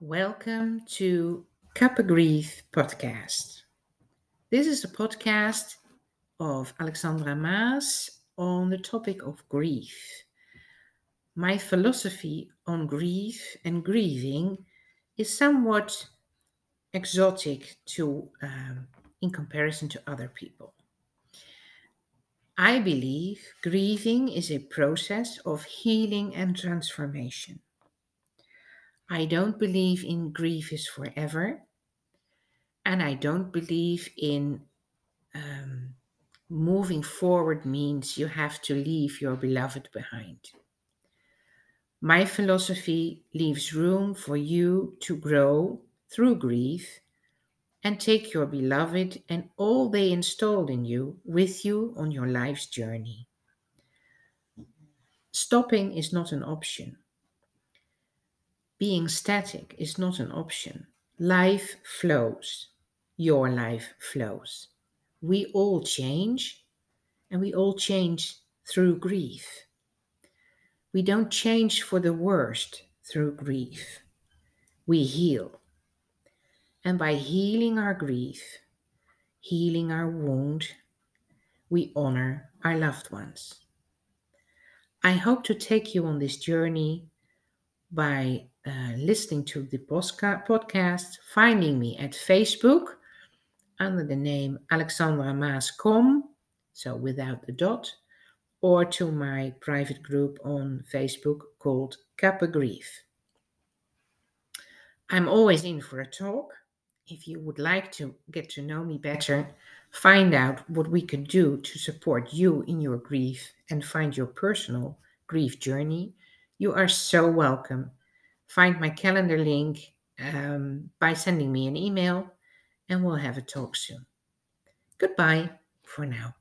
Welcome to of Grief podcast. This is a podcast of Alexandra Maas on the topic of grief. My philosophy on grief and grieving is somewhat exotic to um, in comparison to other people. I believe grieving is a process of healing and transformation. I don't believe in grief is forever. And I don't believe in um, moving forward means you have to leave your beloved behind. My philosophy leaves room for you to grow through grief and take your beloved and all they installed in you with you on your life's journey. Stopping is not an option. Being static is not an option. Life flows. Your life flows. We all change, and we all change through grief. We don't change for the worst through grief. We heal. And by healing our grief, healing our wound, we honor our loved ones. I hope to take you on this journey by uh, listening to the podcast, finding me at Facebook under the name Alexandra Maaskom, so without the dot, or to my private group on Facebook called Kappa Grief. I'm always in for a talk. If you would like to get to know me better, find out what we can do to support you in your grief and find your personal grief journey, you are so welcome find my calendar link um, by sending me an email, and we'll have a talk soon. Goodbye for now.